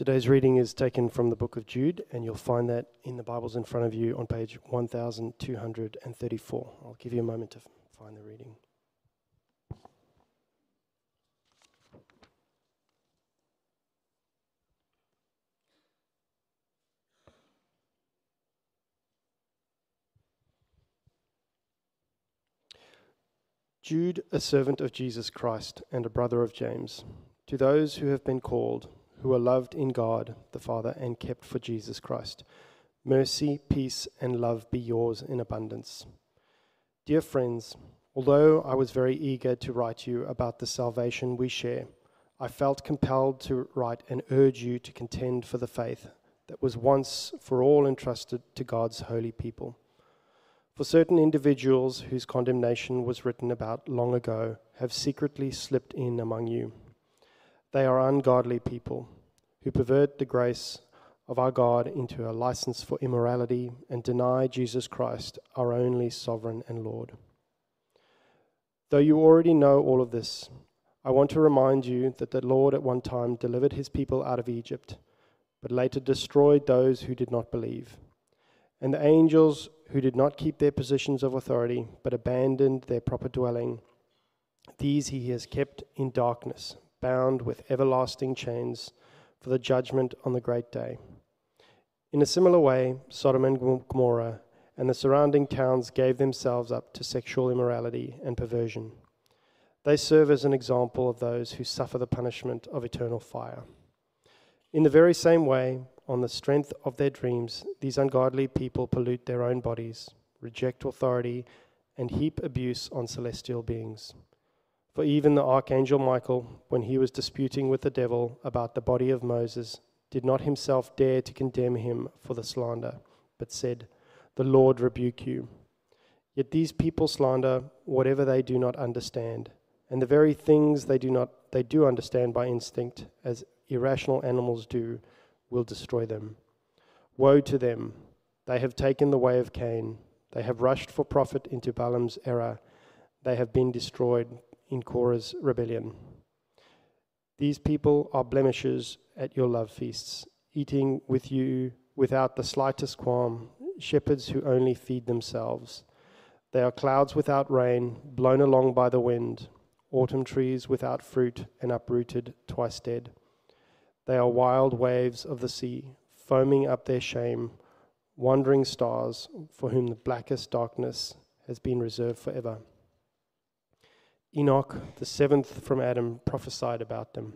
Today's reading is taken from the book of Jude, and you'll find that in the Bibles in front of you on page 1234. I'll give you a moment to find the reading. Jude, a servant of Jesus Christ and a brother of James, to those who have been called, who are loved in God the Father and kept for Jesus Christ, mercy, peace, and love be yours in abundance. Dear friends, although I was very eager to write you about the salvation we share, I felt compelled to write and urge you to contend for the faith that was once for all entrusted to God's holy people. For certain individuals whose condemnation was written about long ago have secretly slipped in among you. They are ungodly people who pervert the grace of our God into a license for immorality and deny Jesus Christ, our only sovereign and Lord. Though you already know all of this, I want to remind you that the Lord at one time delivered his people out of Egypt, but later destroyed those who did not believe. And the angels who did not keep their positions of authority, but abandoned their proper dwelling, these he has kept in darkness, bound with everlasting chains for the judgment on the great day. In a similar way, Sodom and Gomorrah and the surrounding towns gave themselves up to sexual immorality and perversion. They serve as an example of those who suffer the punishment of eternal fire. In the very same way, on the strength of their dreams, these ungodly people pollute their own bodies, reject authority, and heap abuse on celestial beings. For even the archangel Michael, when he was disputing with the devil about the body of Moses, did not himself dare to condemn him for the slander, but said, The Lord rebuke you. Yet these people slander whatever they do not understand, and the very things they do not they do understand by instinct, as irrational animals do will destroy them. Woe to them! They have taken the way of Cain. They have rushed for profit into Balaam's error. They have been destroyed in Korah's rebellion. These people are blemishes at your love feasts, eating with you without the slightest qualm, shepherds who only feed themselves. They are clouds without rain, blown along by the wind, autumn trees without fruit and uprooted, twice dead. They are wild waves of the sea, foaming up their shame, wandering stars for whom the blackest darkness has been reserved forever. Enoch, the seventh from Adam, prophesied about them.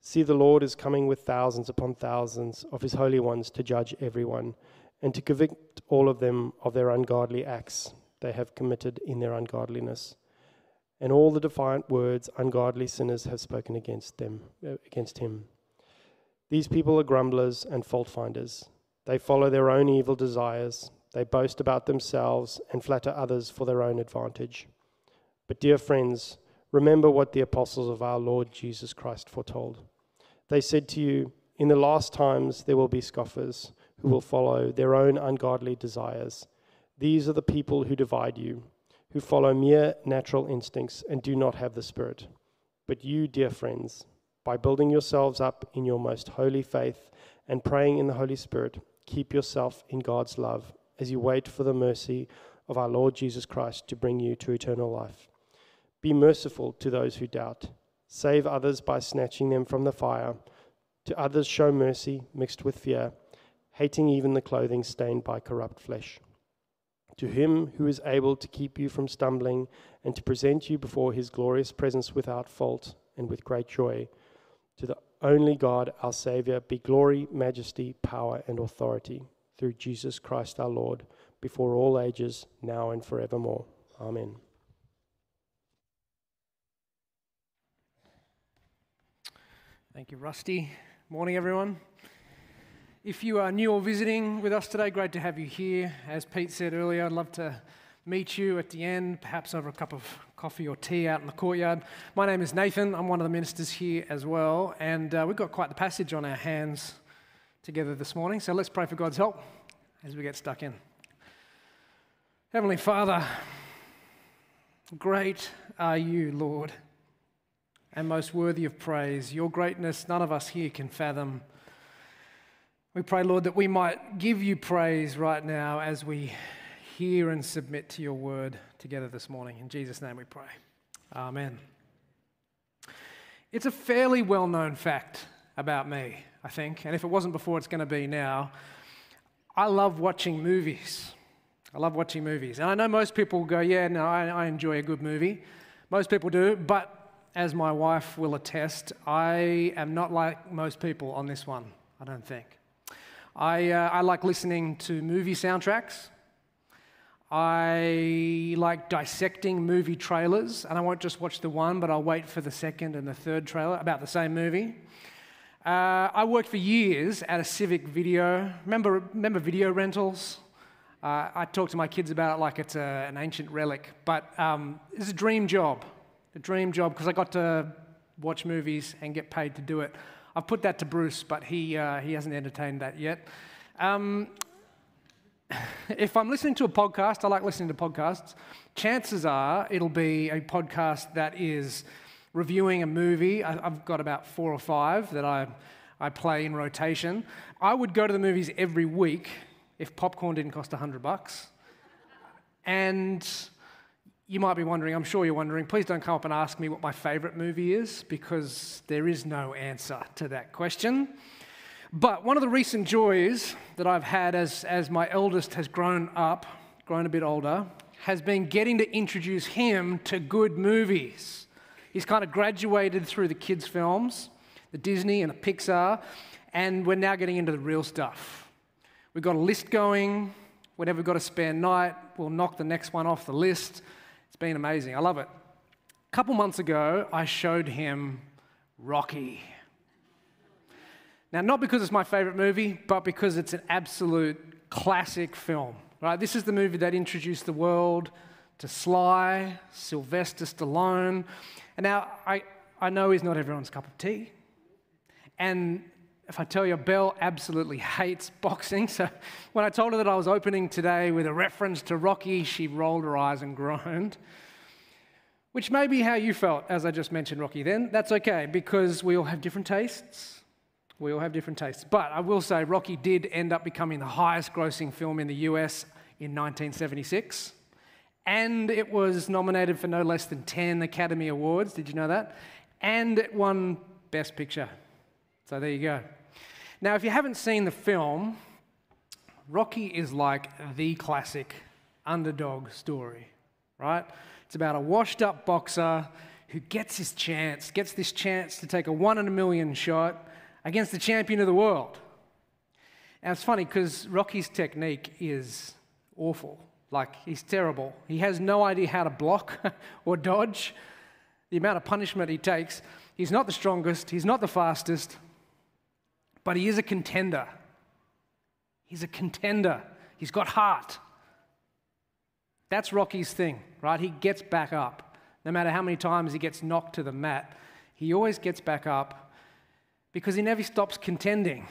See, the Lord is coming with thousands upon thousands of his holy ones to judge everyone and to convict all of them of their ungodly acts they have committed in their ungodliness and all the defiant words ungodly sinners have spoken against them uh, against him these people are grumblers and fault finders. They follow their own evil desires. They boast about themselves and flatter others for their own advantage. But, dear friends, remember what the apostles of our Lord Jesus Christ foretold. They said to you, In the last times there will be scoffers who will follow their own ungodly desires. These are the people who divide you, who follow mere natural instincts and do not have the Spirit. But you, dear friends, by building yourselves up in your most holy faith and praying in the Holy Spirit, keep yourself in God's love as you wait for the mercy of our Lord Jesus Christ to bring you to eternal life. Be merciful to those who doubt. Save others by snatching them from the fire. To others, show mercy mixed with fear, hating even the clothing stained by corrupt flesh. To him who is able to keep you from stumbling and to present you before his glorious presence without fault and with great joy to the only God, our Saviour, be glory, majesty, power, and authority through Jesus Christ our Lord, before all ages, now and forevermore. Amen. Thank you, Rusty. Morning, everyone. If you are new or visiting with us today, great to have you here. As Pete said earlier, I'd love to meet you at the end, perhaps over a cup of coffee or tea out in the courtyard. My name is Nathan. I'm one of the ministers here as well. And uh, we've got quite the passage on our hands together this morning. So let's pray for God's help as we get stuck in. Heavenly Father, great are you, Lord, and most worthy of praise. Your greatness, none of us here can fathom. We pray, Lord, that we might give you praise right now as we hear and submit to your word together this morning. In Jesus' name we pray. Amen. It's a fairly well known fact about me, I think, and if it wasn't before, it's going to be now. I love watching movies. I love watching movies. And I know most people go, yeah, no, I, I enjoy a good movie. Most people do, but as my wife will attest, I am not like most people on this one, I don't think. I, uh, I like listening to movie soundtracks. I like dissecting movie trailers, and I won't just watch the one, but I'll wait for the second and the third trailer about the same movie. Uh, I worked for years at a Civic Video. Remember, remember video rentals? Uh, I talk to my kids about it like it's a, an ancient relic, but um, it's a dream job. A dream job because I got to watch movies and get paid to do it. I've put that to Bruce, but he, uh, he hasn't entertained that yet. Um, if I'm listening to a podcast, I like listening to podcasts. Chances are it'll be a podcast that is reviewing a movie. I've got about four or five that I, I play in rotation. I would go to the movies every week if popcorn didn't cost 100 bucks. And you might be wondering, I'm sure you're wondering, please don't come up and ask me what my favorite movie is because there is no answer to that question. But one of the recent joys that I've had as, as my eldest has grown up, grown a bit older, has been getting to introduce him to good movies. He's kind of graduated through the kids' films, the Disney and the Pixar, and we're now getting into the real stuff. We've got a list going. Whenever we've got a spare night, we'll knock the next one off the list. It's been amazing. I love it. A couple months ago, I showed him Rocky. Now, not because it's my favorite movie, but because it's an absolute classic film. Right? This is the movie that introduced the world to Sly, Sylvester Stallone. And now, I, I know he's not everyone's cup of tea. And if I tell you, Belle absolutely hates boxing. So when I told her that I was opening today with a reference to Rocky, she rolled her eyes and groaned. Which may be how you felt as I just mentioned Rocky then. That's okay because we all have different tastes. We all have different tastes. But I will say, Rocky did end up becoming the highest grossing film in the US in 1976. And it was nominated for no less than 10 Academy Awards. Did you know that? And it won Best Picture. So there you go. Now, if you haven't seen the film, Rocky is like the classic underdog story, right? It's about a washed up boxer who gets his chance, gets this chance to take a one in a million shot against the champion of the world. And it's funny because Rocky's technique is awful. Like, he's terrible. He has no idea how to block or dodge. The amount of punishment he takes, he's not the strongest, he's not the fastest, but he is a contender. He's a contender. He's got heart. That's Rocky's thing, right? He gets back up. No matter how many times he gets knocked to the mat, he always gets back up because he never stops contending.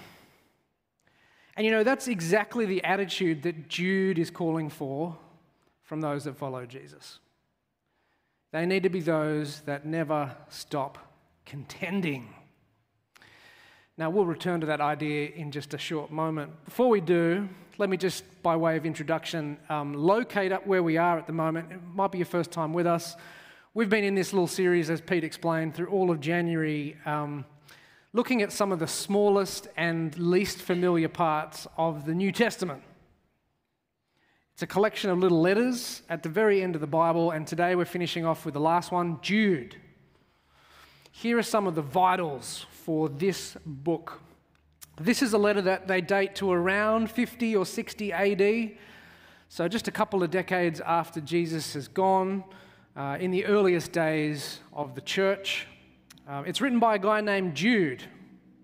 And you know, that's exactly the attitude that Jude is calling for from those that follow Jesus. They need to be those that never stop contending. Now, we'll return to that idea in just a short moment. Before we do, let me just, by way of introduction, um, locate up where we are at the moment. It might be your first time with us. We've been in this little series, as Pete explained, through all of January, um, looking at some of the smallest and least familiar parts of the New Testament. It's a collection of little letters at the very end of the Bible, and today we're finishing off with the last one, Jude. Here are some of the vitals for this book. This is a letter that they date to around 50 or 60 AD, so just a couple of decades after Jesus has gone, uh, in the earliest days of the church. Uh, it's written by a guy named Jude.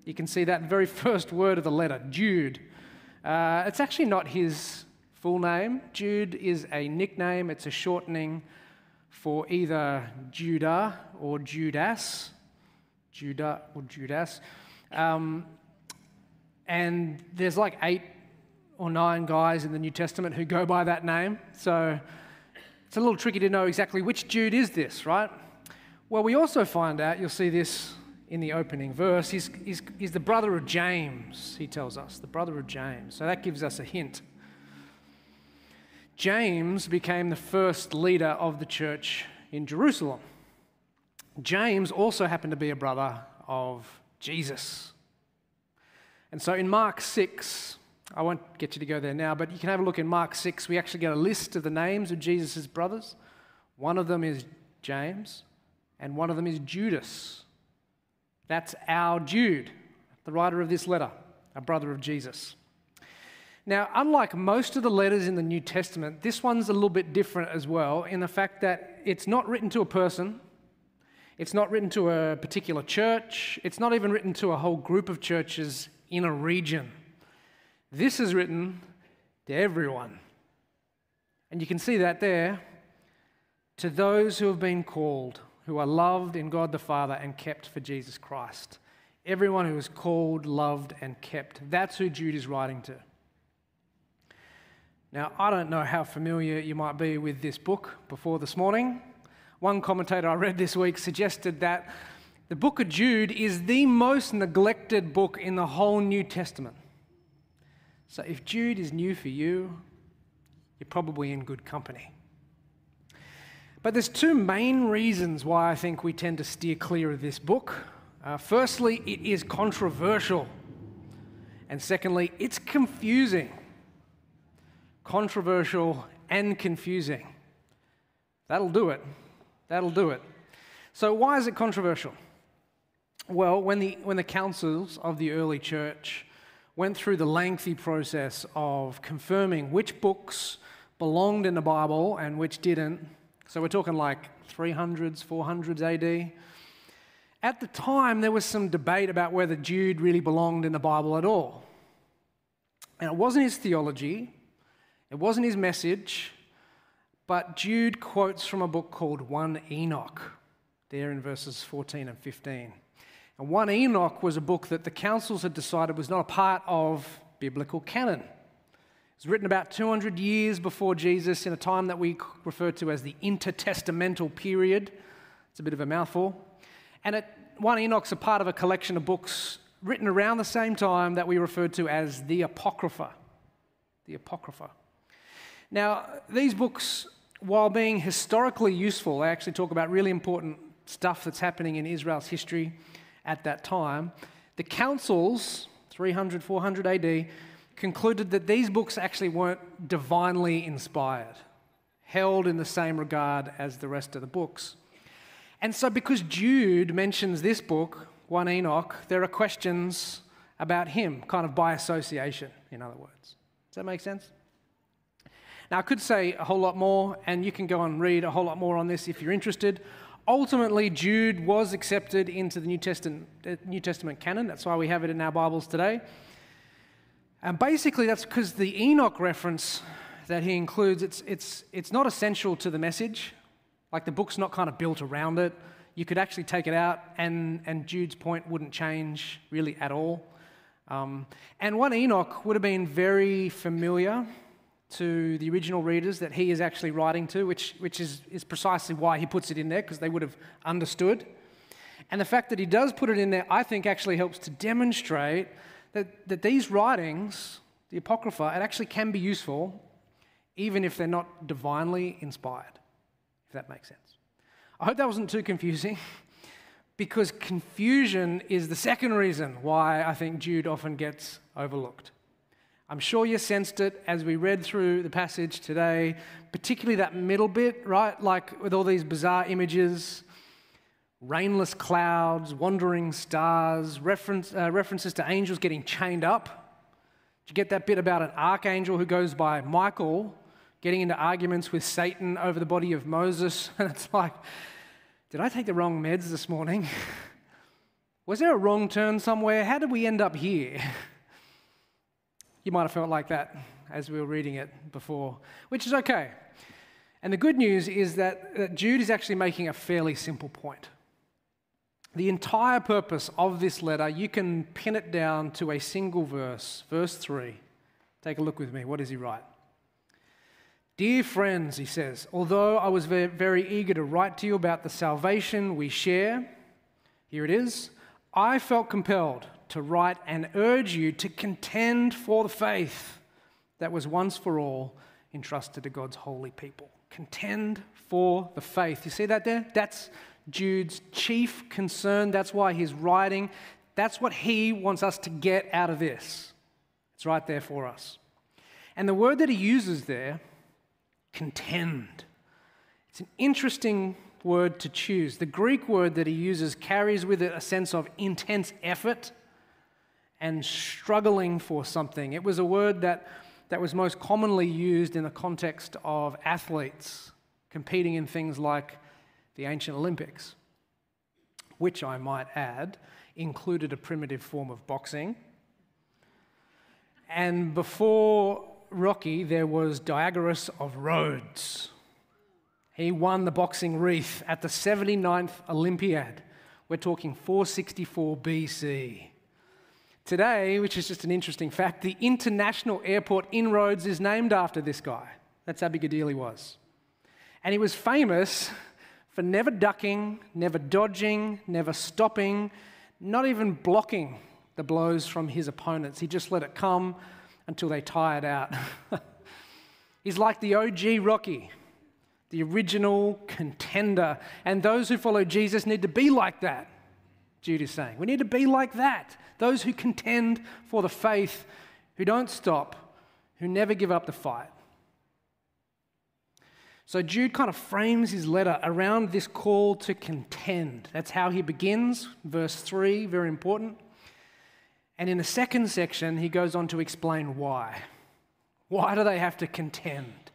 You can see that very first word of the letter, Jude. Uh, it's actually not his full name. Jude is a nickname, it's a shortening for either Judah or Judas. Judah or Judas. Um, and there's like eight or nine guys in the New Testament who go by that name. So it's a little tricky to know exactly which Jude is this, right? Well, we also find out, you'll see this in the opening verse. He's, he's, he's the brother of James, he tells us, the brother of James. So that gives us a hint. James became the first leader of the church in Jerusalem. James also happened to be a brother of Jesus. And so in Mark 6, I won't get you to go there now, but you can have a look in Mark 6. We actually get a list of the names of Jesus' brothers. One of them is James, and one of them is Judas. That's our Jude, the writer of this letter, a brother of Jesus. Now, unlike most of the letters in the New Testament, this one's a little bit different as well in the fact that it's not written to a person, it's not written to a particular church, it's not even written to a whole group of churches in a region. This is written to everyone. And you can see that there to those who have been called, who are loved in God the Father and kept for Jesus Christ. Everyone who is called, loved, and kept. That's who Jude is writing to. Now, I don't know how familiar you might be with this book before this morning. One commentator I read this week suggested that the book of Jude is the most neglected book in the whole New Testament. So, if Jude is new for you, you're probably in good company. But there's two main reasons why I think we tend to steer clear of this book. Uh, firstly, it is controversial. And secondly, it's confusing controversial, and confusing. That'll do it. That'll do it. So, why is it controversial? Well, when the, when the councils of the early church went through the lengthy process of confirming which books belonged in the Bible and which didn't, so we're talking like 300s, 400s AD. At the time, there was some debate about whether Jude really belonged in the Bible at all. And it wasn't his theology, it wasn't his message, but Jude quotes from a book called 1 Enoch, there in verses 14 and 15. And 1 Enoch was a book that the councils had decided was not a part of biblical canon. It was written about 200 years before Jesus in a time that we refer to as the intertestamental period. It's a bit of a mouthful. And it, 1 Enoch's a part of a collection of books written around the same time that we refer to as the Apocrypha. The Apocrypha. Now, these books, while being historically useful, they actually talk about really important stuff that's happening in Israel's history at that time. The councils, 300, 400 AD, concluded that these books actually weren't divinely inspired, held in the same regard as the rest of the books. And so, because Jude mentions this book, 1 Enoch, there are questions about him, kind of by association, in other words. Does that make sense? Now, I could say a whole lot more, and you can go and read a whole lot more on this if you're interested. Ultimately, Jude was accepted into the New Testament, uh, New Testament canon. That's why we have it in our Bibles today. And basically, that's because the Enoch reference that he includes, it's, it's, it's not essential to the message. Like the book's not kind of built around it. You could actually take it out, and, and Jude's point wouldn't change really at all. Um, and 1 Enoch would have been very familiar to the original readers that he is actually writing to, which, which is, is precisely why he puts it in there, because they would have understood. And the fact that he does put it in there, I think, actually helps to demonstrate that, that these writings, the Apocrypha, it actually can be useful, even if they're not divinely inspired, if that makes sense. I hope that wasn't too confusing, because confusion is the second reason why I think Jude often gets overlooked. I'm sure you sensed it as we read through the passage today, particularly that middle bit, right? Like with all these bizarre images, rainless clouds, wandering stars, reference, uh, references to angels getting chained up. Did you get that bit about an archangel who goes by Michael getting into arguments with Satan over the body of Moses? And it's like, did I take the wrong meds this morning? Was there a wrong turn somewhere? How did we end up here? You might have felt like that as we were reading it before, which is okay. And the good news is that, that Jude is actually making a fairly simple point. The entire purpose of this letter, you can pin it down to a single verse, verse 3. Take a look with me. What does he write? Dear friends, he says, although I was very eager to write to you about the salvation we share, here it is, I felt compelled to write and urge you to contend for the faith that was once for all entrusted to God's holy people. Contend for the faith. You see that there? That's Jude's chief concern. That's why he's writing. That's what he wants us to get out of this. It's right there for us. And the word that he uses there, contend, it's an interesting word to choose. The Greek word that he uses carries with it a sense of intense effort and struggling for something. It was a word that, that was most commonly used in the context of athletes competing in things like the ancient Olympics, which I might add included a primitive form of boxing. And before Rocky, there was Diagoras of Rhodes. He won the boxing wreath at the 79th Olympiad. We're talking 464 BC. Today, which is just an interesting fact, the international airport in Rhodes is named after this guy. That's how big a deal he was. And he was famous for never ducking, never dodging, never stopping, not even blocking the blows from his opponents. He just let it come until they tired out. He's like the OG Rocky the original contender. And those who follow Jesus need to be like that, Jude is saying. We need to be like that. Those who contend for the faith, who don't stop, who never give up the fight. So Jude kind of frames his letter around this call to contend. That's how he begins, verse 3, very important. And in the second section, he goes on to explain why. Why do they have to contend?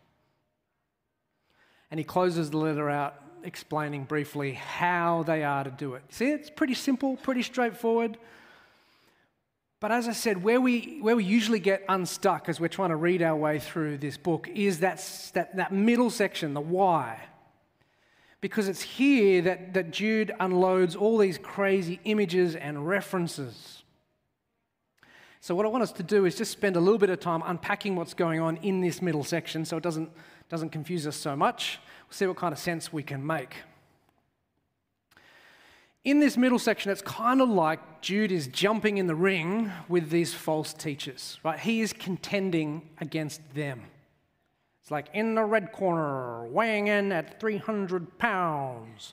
And he closes the letter out explaining briefly how they are to do it. See, it's pretty simple, pretty straightforward. But as I said, where we, where we usually get unstuck as we're trying to read our way through this book is that, that, that middle section, the why. Because it's here that, that Jude unloads all these crazy images and references. So, what I want us to do is just spend a little bit of time unpacking what's going on in this middle section so it doesn't doesn't confuse us so much. See what kind of sense we can make. In this middle section, it's kind of like Jude is jumping in the ring with these false teachers, right? He is contending against them. It's like in the red corner, weighing in at 300 pounds.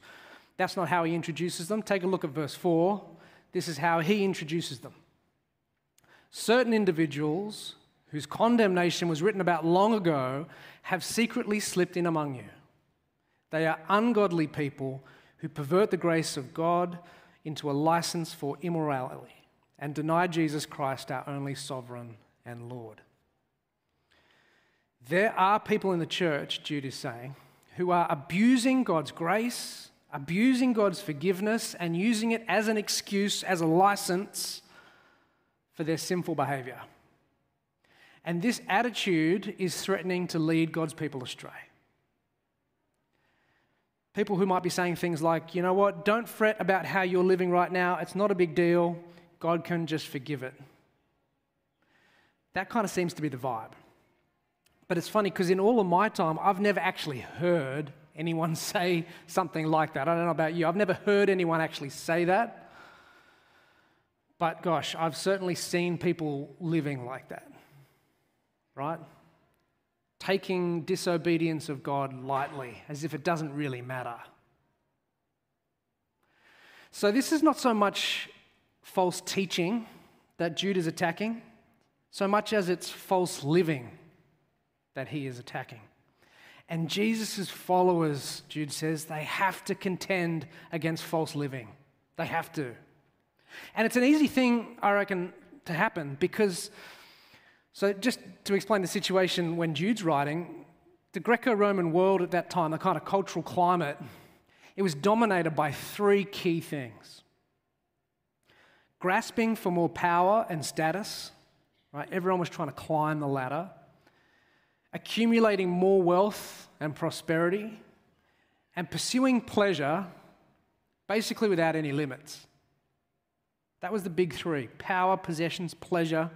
That's not how he introduces them. Take a look at verse 4. This is how he introduces them. Certain individuals whose condemnation was written about long ago, have secretly slipped in among you. They are ungodly people who pervert the grace of God into a license for immorality and deny Jesus Christ, our only sovereign and Lord. There are people in the church, Jude is saying, who are abusing God's grace, abusing God's forgiveness, and using it as an excuse, as a license for their sinful behavior. And this attitude is threatening to lead God's people astray. People who might be saying things like, you know what, don't fret about how you're living right now, it's not a big deal, God can just forgive it. That kind of seems to be the vibe. But it's funny because in all of my time, I've never actually heard anyone say something like that. I don't know about you, I've never heard anyone actually say that. But gosh, I've certainly seen people living like that right? Taking disobedience of God lightly, as if it doesn't really matter. So, this is not so much false teaching that Jude is attacking, so much as it's false living that he is attacking. And Jesus' followers, Jude says, they have to contend against false living. They have to. And it's an easy thing, I reckon, to happen because so, just to explain the situation when Jude's writing, the Greco Roman world at that time, the kind of cultural climate, it was dominated by three key things. Grasping for more power and status, right? Everyone was trying to climb the ladder, accumulating more wealth and prosperity, and pursuing pleasure basically without any limits. That was the big three. Power, possessions, pleasure,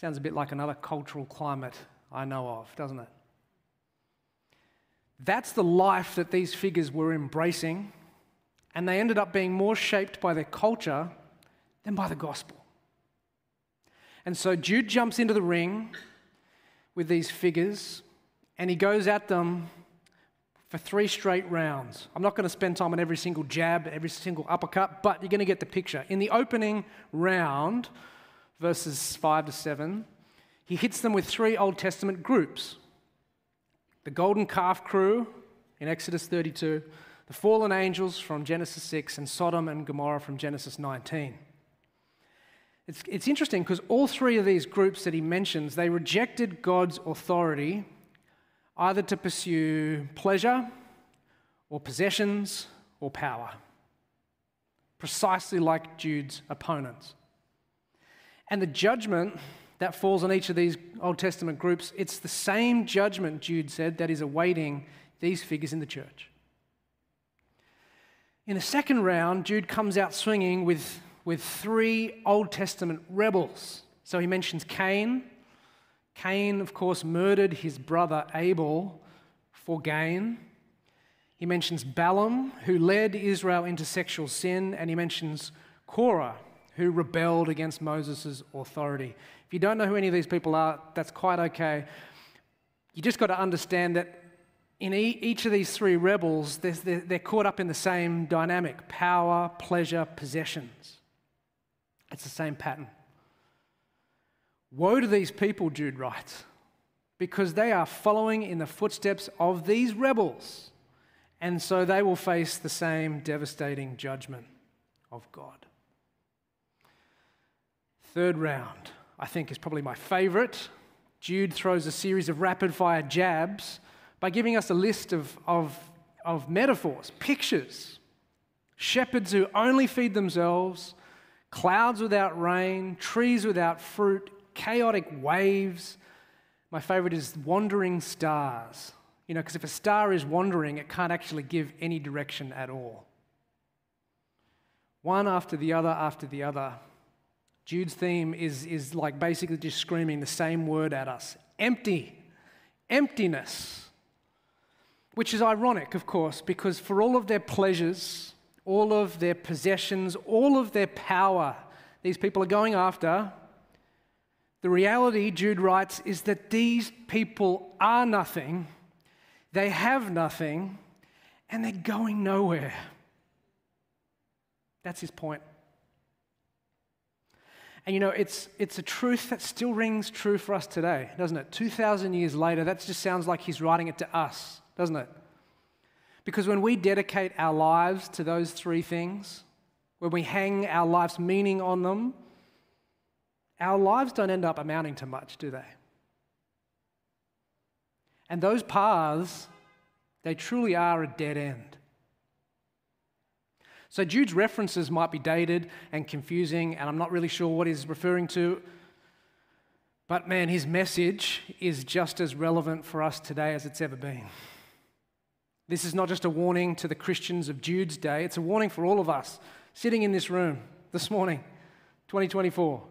Sounds a bit like another cultural climate I know of, doesn't it? That's the life that these figures were embracing, and they ended up being more shaped by their culture than by the gospel. And so Jude jumps into the ring with these figures and he goes at them for three straight rounds. I'm not going to spend time on every single jab, every single uppercut, but you're going to get the picture. In the opening round, verses 5 to 7, he hits them with three Old Testament groups the golden calf crew in Exodus 32, the fallen angels from Genesis 6, and Sodom and Gomorrah from Genesis 19. It's, it's interesting because all three of these groups that he mentions, they rejected God's authority either to pursue pleasure or possessions or power, precisely like Jude's opponents. And the judgment that falls on each of these Old Testament groups, it's the same judgment, Jude said, that is awaiting these figures in the church. In the second round, Jude comes out swinging with, with three Old Testament rebels. So he mentions Cain, Cain, of course, murdered his brother Abel for gain. He mentions Balaam, who led Israel into sexual sin, and he mentions Korah, who rebelled against Moses' authority. If you don't know who any of these people are, that's quite okay. You just got to understand that in each of these three rebels, they're caught up in the same dynamic power, pleasure, possessions. It's the same pattern. Woe to these people, Jude writes, because they are following in the footsteps of these rebels, and so they will face the same devastating judgment of God. Third round, I think, is probably my favorite. Jude throws a series of rapid fire jabs by giving us a list of, of, of metaphors, pictures. Shepherds who only feed themselves, clouds without rain, trees without fruit, chaotic waves. My favorite is wandering stars. You know, because if a star is wandering, it can't actually give any direction at all. One after the other after the other. Jude's theme is, is like basically just screaming the same word at us empty, emptiness. Which is ironic, of course, because for all of their pleasures, all of their possessions, all of their power, these people are going after, the reality, Jude writes, is that these people are nothing, they have nothing, and they're going nowhere. That's his point. And you know, it's, it's a truth that still rings true for us today, doesn't it? 2,000 years later, that just sounds like he's writing it to us, doesn't it? Because when we dedicate our lives to those three things, when we hang our life's meaning on them, our lives don't end up amounting to much, do they? And those paths, they truly are a dead end. So Jude's references might be dated and confusing, and I'm not really sure what he's referring to. But man, his message is just as relevant for us today as it's ever been. This is not just a warning to the Christians of Jude's day, it's a warning for all of us sitting in this room this morning, 2024.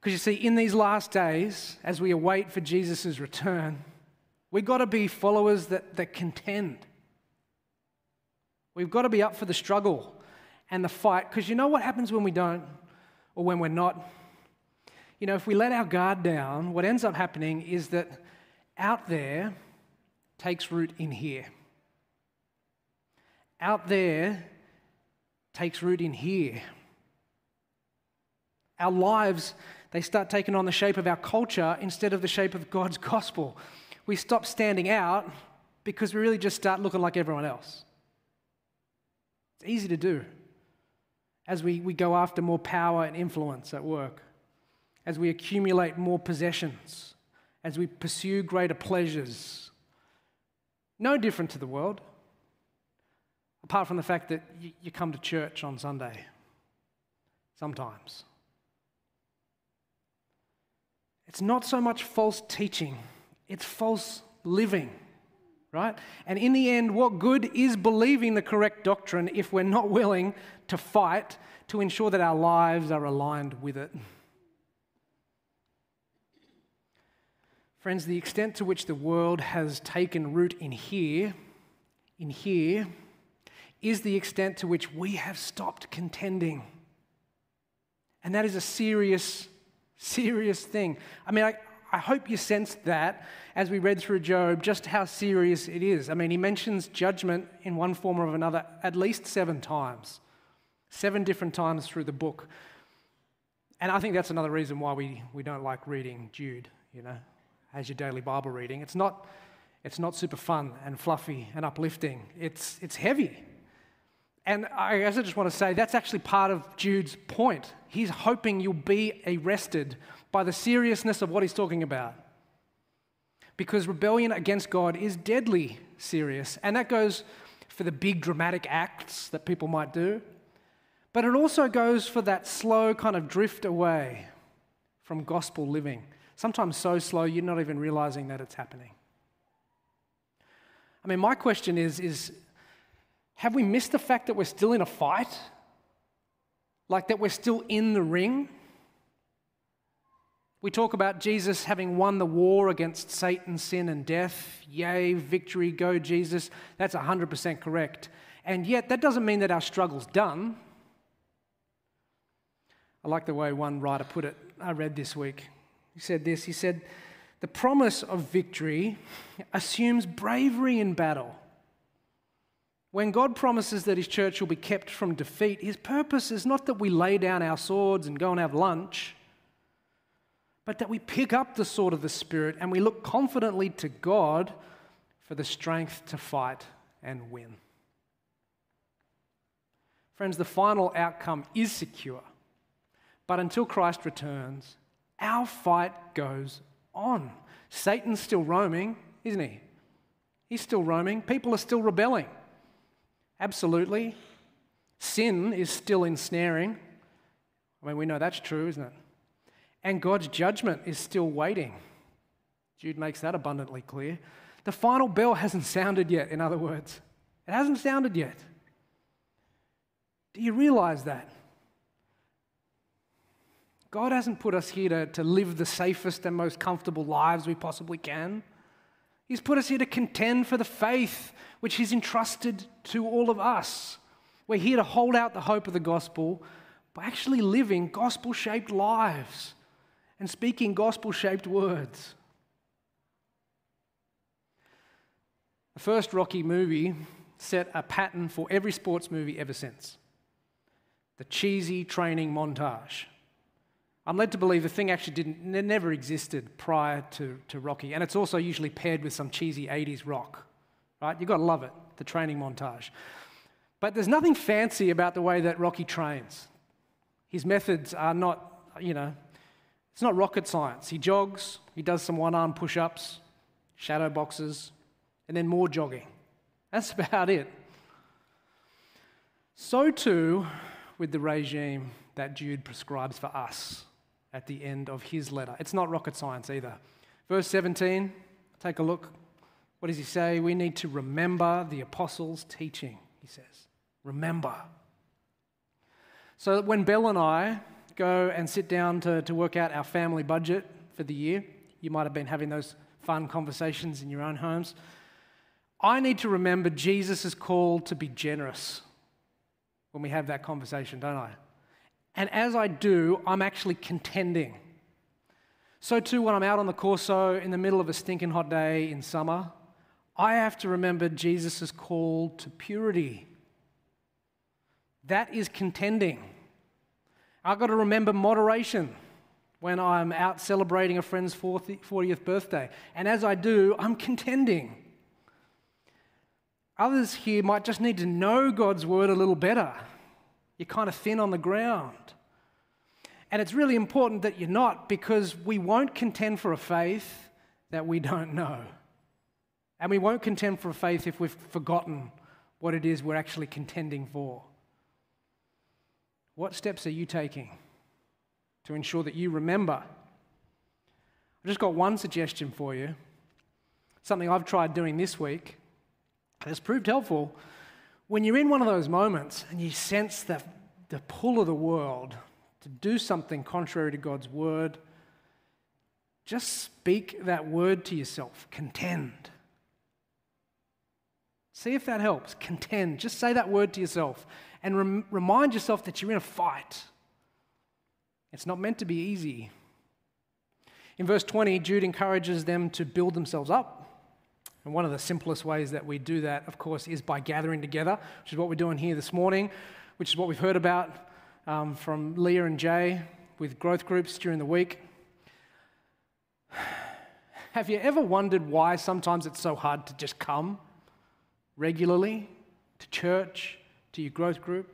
Because you see, in these last days, as we await for Jesus' return, we've got to be followers that, that contend. We've got to be up for the struggle and the fight. Because you know what happens when we don't, or when we're not? You know, if we let our guard down, what ends up happening is that out there takes root in here. Out there takes root in here. Our lives they start taking on the shape of our culture instead of the shape of God's gospel. We stop standing out because we really just start looking like everyone else. It's easy to do as we, we go after more power and influence at work, as we accumulate more possessions, as we pursue greater pleasures. No different to the world, apart from the fact that you, you come to church on Sunday sometimes. It's not so much false teaching, it's false living, right? And in the end, what good is believing the correct doctrine if we're not willing to fight to ensure that our lives are aligned with it? Friends, the extent to which the world has taken root in here, in here, is the extent to which we have stopped contending. And that is a serious, serious thing. I mean, I, I hope you sensed that as we read through Job, just how serious it is. I mean, he mentions judgment in one form or another at least seven times, seven different times through the book. And I think that's another reason why we, we don't like reading Jude, you know, as your daily Bible reading. It's not, it's not super fun and fluffy and uplifting, it's, it's heavy. And I guess I just want to say that's actually part of Jude's point. He's hoping you'll be arrested by the seriousness of what he's talking about. Because rebellion against God is deadly serious. And that goes for the big dramatic acts that people might do. But it also goes for that slow kind of drift away from gospel living. Sometimes so slow you're not even realizing that it's happening. I mean, my question is, is have we missed the fact that we're still in a fight? Like that we're still in the ring? We talk about Jesus having won the war against Satan, sin, and death. Yay, victory, go Jesus. That's 100% correct. And yet, that doesn't mean that our struggle's done. I like the way one writer put it, I read this week. He said this He said, The promise of victory assumes bravery in battle. When God promises that His church will be kept from defeat, His purpose is not that we lay down our swords and go and have lunch, but that we pick up the sword of the Spirit and we look confidently to God for the strength to fight and win. Friends, the final outcome is secure. But until Christ returns, our fight goes on. Satan's still roaming, isn't he? He's still roaming. People are still rebelling. Absolutely. Sin is still ensnaring. I mean, we know that's true, isn't it? And God's judgment is still waiting. Jude makes that abundantly clear. The final bell hasn't sounded yet, in other words. It hasn't sounded yet. Do you realize that? God hasn't put us here to, to live the safest and most comfortable lives we possibly can. He's put us here to contend for the faith which He's entrusted to all of us. We're here to hold out the hope of the gospel by actually living gospel shaped lives and speaking gospel shaped words. The first Rocky movie set a pattern for every sports movie ever since the cheesy training montage. I'm led to believe the thing actually didn't, never existed prior to, to Rocky. And it's also usually paired with some cheesy 80s rock, right? You've got to love it, the training montage. But there's nothing fancy about the way that Rocky trains. His methods are not, you know, it's not rocket science. He jogs, he does some one arm push ups, shadow boxes, and then more jogging. That's about it. So too with the regime that Jude prescribes for us at the end of his letter. It's not rocket science either. Verse 17, take a look. What does he say? We need to remember the apostles' teaching, he says. Remember. So that when Belle and I go and sit down to, to work out our family budget for the year, you might have been having those fun conversations in your own homes. I need to remember Jesus' call to be generous when we have that conversation, don't I? And as I do, I'm actually contending. So, too, when I'm out on the Corso in the middle of a stinking hot day in summer, I have to remember Jesus' call to purity. That is contending. I've got to remember moderation when I'm out celebrating a friend's 40th birthday. And as I do, I'm contending. Others here might just need to know God's word a little better you're kind of thin on the ground. And it's really important that you're not because we won't contend for a faith that we don't know. And we won't contend for a faith if we've forgotten what it is we're actually contending for. What steps are you taking to ensure that you remember? I've just got one suggestion for you, something I've tried doing this week, it's proved helpful when you're in one of those moments and you sense the, the pull of the world to do something contrary to God's word, just speak that word to yourself contend. See if that helps. Contend. Just say that word to yourself and rem- remind yourself that you're in a fight. It's not meant to be easy. In verse 20, Jude encourages them to build themselves up. And one of the simplest ways that we do that, of course, is by gathering together, which is what we're doing here this morning, which is what we've heard about um, from Leah and Jay with growth groups during the week. Have you ever wondered why sometimes it's so hard to just come regularly to church, to your growth group?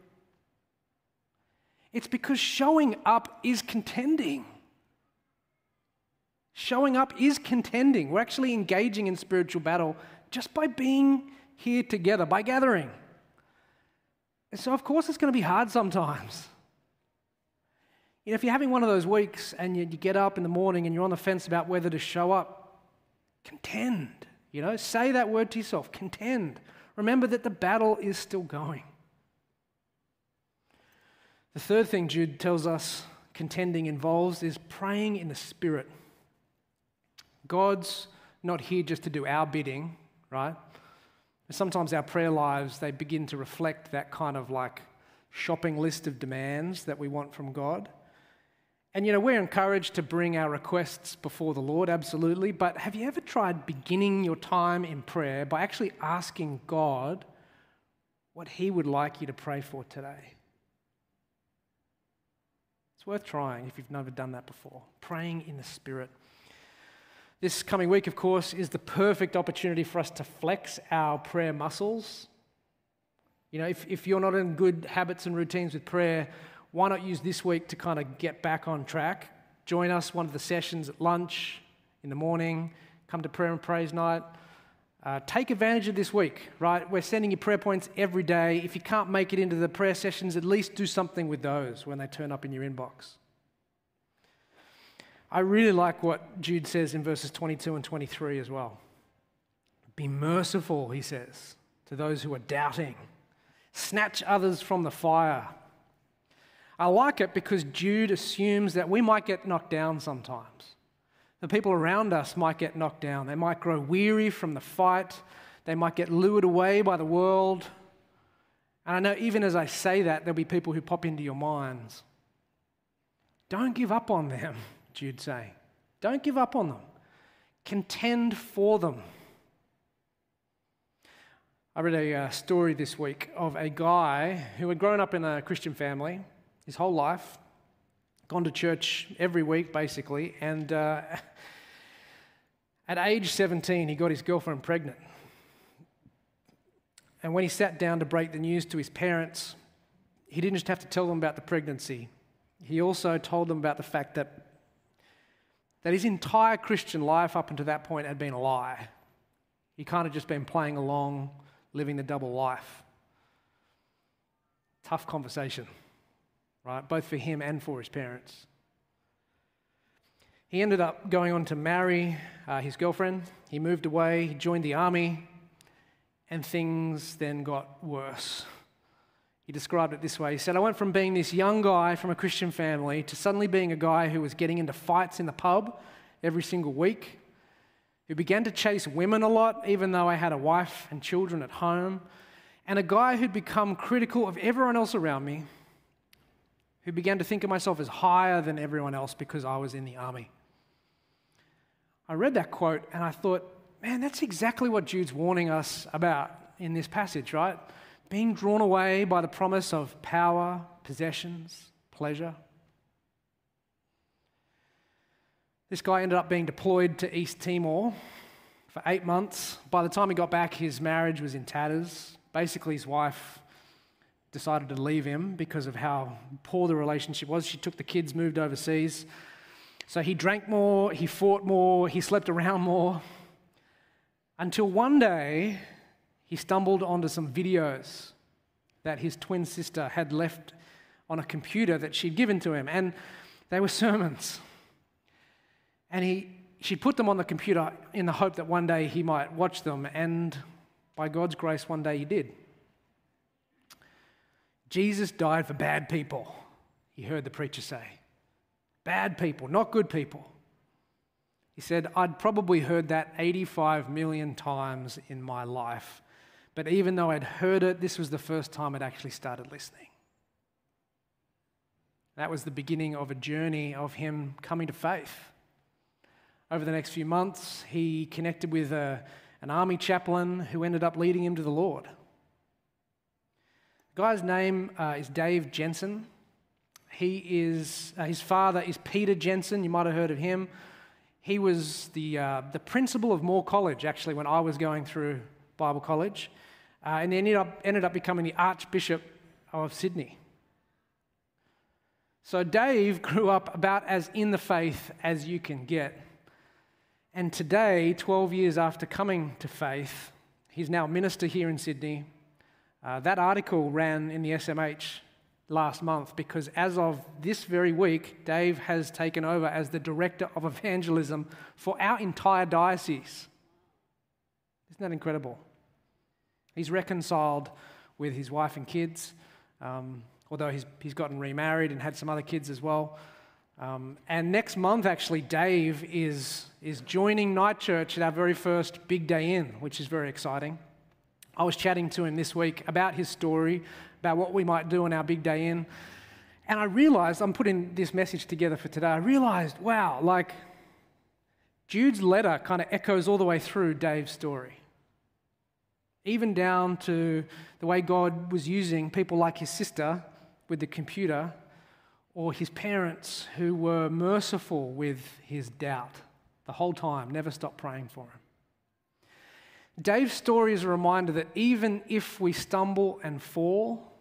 It's because showing up is contending. Showing up is contending. We're actually engaging in spiritual battle just by being here together, by gathering. And so, of course, it's going to be hard sometimes. You know, if you're having one of those weeks and you, you get up in the morning and you're on the fence about whether to show up, contend. You know, say that word to yourself contend. Remember that the battle is still going. The third thing Jude tells us contending involves is praying in the Spirit. God's not here just to do our bidding, right? Sometimes our prayer lives, they begin to reflect that kind of like shopping list of demands that we want from God. And you know, we're encouraged to bring our requests before the Lord, absolutely. But have you ever tried beginning your time in prayer by actually asking God what He would like you to pray for today? It's worth trying if you've never done that before. Praying in the Spirit. This coming week, of course, is the perfect opportunity for us to flex our prayer muscles. You know, if, if you're not in good habits and routines with prayer, why not use this week to kind of get back on track? Join us one of the sessions at lunch in the morning, come to prayer and praise night. Uh, take advantage of this week, right? We're sending you prayer points every day. If you can't make it into the prayer sessions, at least do something with those when they turn up in your inbox. I really like what Jude says in verses 22 and 23 as well. Be merciful, he says, to those who are doubting. Snatch others from the fire. I like it because Jude assumes that we might get knocked down sometimes. The people around us might get knocked down. They might grow weary from the fight. They might get lured away by the world. And I know even as I say that, there'll be people who pop into your minds. Don't give up on them. Jude say. Don't give up on them. Contend for them. I read a uh, story this week of a guy who had grown up in a Christian family his whole life, gone to church every week basically, and uh, at age 17, he got his girlfriend pregnant. And when he sat down to break the news to his parents, he didn't just have to tell them about the pregnancy, he also told them about the fact that that his entire Christian life up until that point had been a lie. He kind of just been playing along, living the double life. Tough conversation, right? Both for him and for his parents. He ended up going on to marry uh, his girlfriend. He moved away, he joined the army, and things then got worse. He described it this way He said, I went from being this young guy from a Christian family to suddenly being a guy who was getting into fights in the pub every single week, who began to chase women a lot, even though I had a wife and children at home, and a guy who'd become critical of everyone else around me, who began to think of myself as higher than everyone else because I was in the army. I read that quote and I thought, man, that's exactly what Jude's warning us about in this passage, right? being drawn away by the promise of power, possessions, pleasure. This guy ended up being deployed to East Timor for eight months. By the time he got back, his marriage was in tatters. Basically, his wife decided to leave him because of how poor the relationship was. She took the kids, moved overseas. So he drank more, he fought more, he slept around more. Until one day, he stumbled onto some videos that his twin sister had left on a computer that she'd given to him, and they were sermons. And he, she put them on the computer in the hope that one day he might watch them, and by God's grace, one day he did. Jesus died for bad people, he heard the preacher say. Bad people, not good people. He said, I'd probably heard that 85 million times in my life But even though I'd heard it, this was the first time I'd actually started listening. That was the beginning of a journey of him coming to faith. Over the next few months, he connected with a, an army chaplain who ended up leading him to the Lord. Guy's name uh, is Dave Jensen. He is, uh, his father is Peter Jensen. You might have heard of him. He was the, uh, the principal of Moore College, actually, when I was going through Bible college. Uh, and he ended up, ended up becoming the Archbishop of Sydney. So Dave grew up about as in the faith as you can get. And today, 12 years after coming to faith, he's now a minister here in Sydney. Uh, that article ran in the SMH last month because as of this very week, Dave has taken over as the director of evangelism for our entire diocese. Isn't that incredible? He's reconciled with his wife and kids, um, although he's, he's gotten remarried and had some other kids as well. Um, and next month, actually, Dave is, is joining Night Church at our very first Big Day In, which is very exciting. I was chatting to him this week about his story, about what we might do on our Big Day In. And I realized, I'm putting this message together for today, I realized, wow, like Jude's letter kind of echoes all the way through Dave's story. Even down to the way God was using people like his sister with the computer or his parents who were merciful with his doubt the whole time, never stopped praying for him. Dave's story is a reminder that even if we stumble and fall,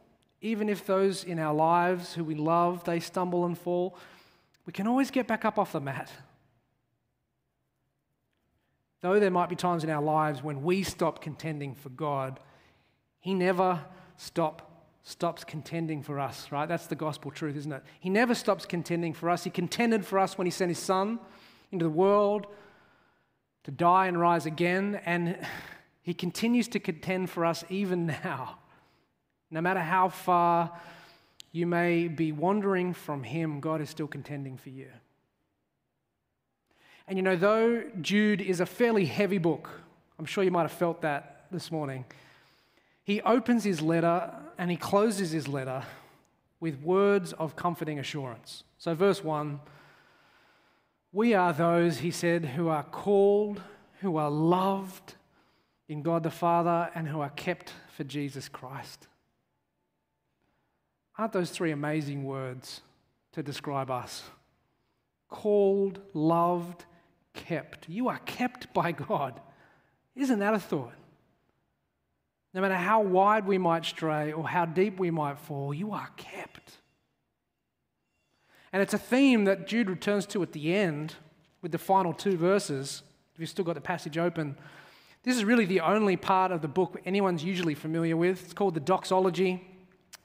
even if those in our lives who we love, they stumble and fall, we can always get back up off the mat. Though there might be times in our lives when we stop contending for God, He never stop stops contending for us, right? That's the gospel truth, isn't it? He never stops contending for us. He contended for us when he sent his son into the world to die and rise again, and he continues to contend for us even now. No matter how far you may be wandering from him, God is still contending for you. And you know, though Jude is a fairly heavy book, I'm sure you might have felt that this morning. He opens his letter and he closes his letter with words of comforting assurance. So, verse 1 We are those, he said, who are called, who are loved in God the Father, and who are kept for Jesus Christ. Aren't those three amazing words to describe us? Called, loved, kept. You are kept by God. Isn't that a thought? No matter how wide we might stray or how deep we might fall, you are kept. And it's a theme that Jude returns to at the end with the final two verses. If you've still got the passage open, this is really the only part of the book anyone's usually familiar with. It's called the doxology,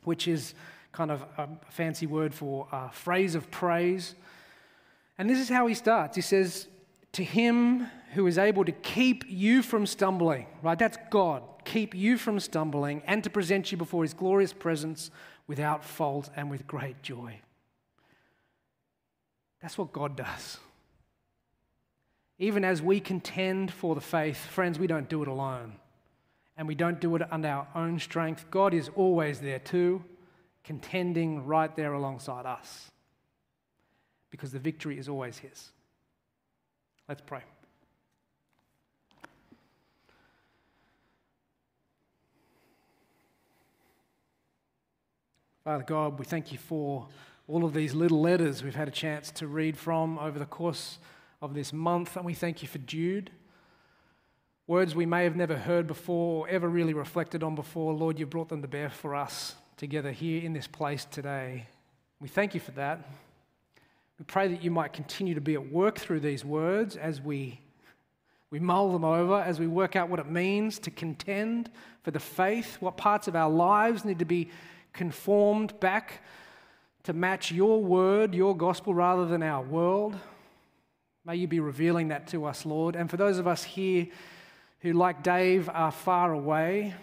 which is kind of a fancy word for a phrase of praise. And this is how he starts. He says, To him who is able to keep you from stumbling, right? That's God keep you from stumbling, and to present you before his glorious presence without fault and with great joy. That's what God does. Even as we contend for the faith, friends, we don't do it alone. And we don't do it under our own strength. God is always there too, contending right there alongside us. Because the victory is always His. Let's pray. Father God, we thank you for all of these little letters we've had a chance to read from over the course of this month, and we thank you for Jude. Words we may have never heard before or ever really reflected on before, Lord, you brought them to bear for us together here in this place today. We thank you for that. We pray that you might continue to be at work through these words as we, we mull them over, as we work out what it means to contend for the faith, what parts of our lives need to be conformed back to match your word, your gospel, rather than our world. May you be revealing that to us, Lord. And for those of us here who, like Dave, are far away,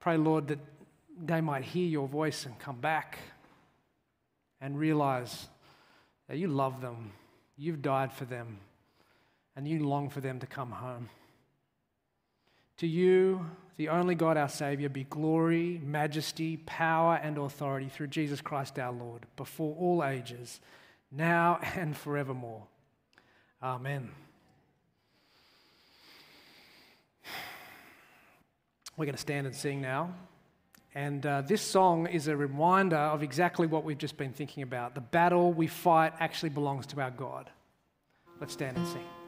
pray, Lord, that they might hear your voice and come back and realize that you love them, you've died for them, and you long for them to come home. To you, the only God, our Saviour, be glory, majesty, power, and authority through Jesus Christ our Lord, before all ages, now and forevermore. Amen. We're going to stand and sing now. And uh, this song is a reminder of exactly what we've just been thinking about. The battle we fight actually belongs to our God. Let's stand and sing.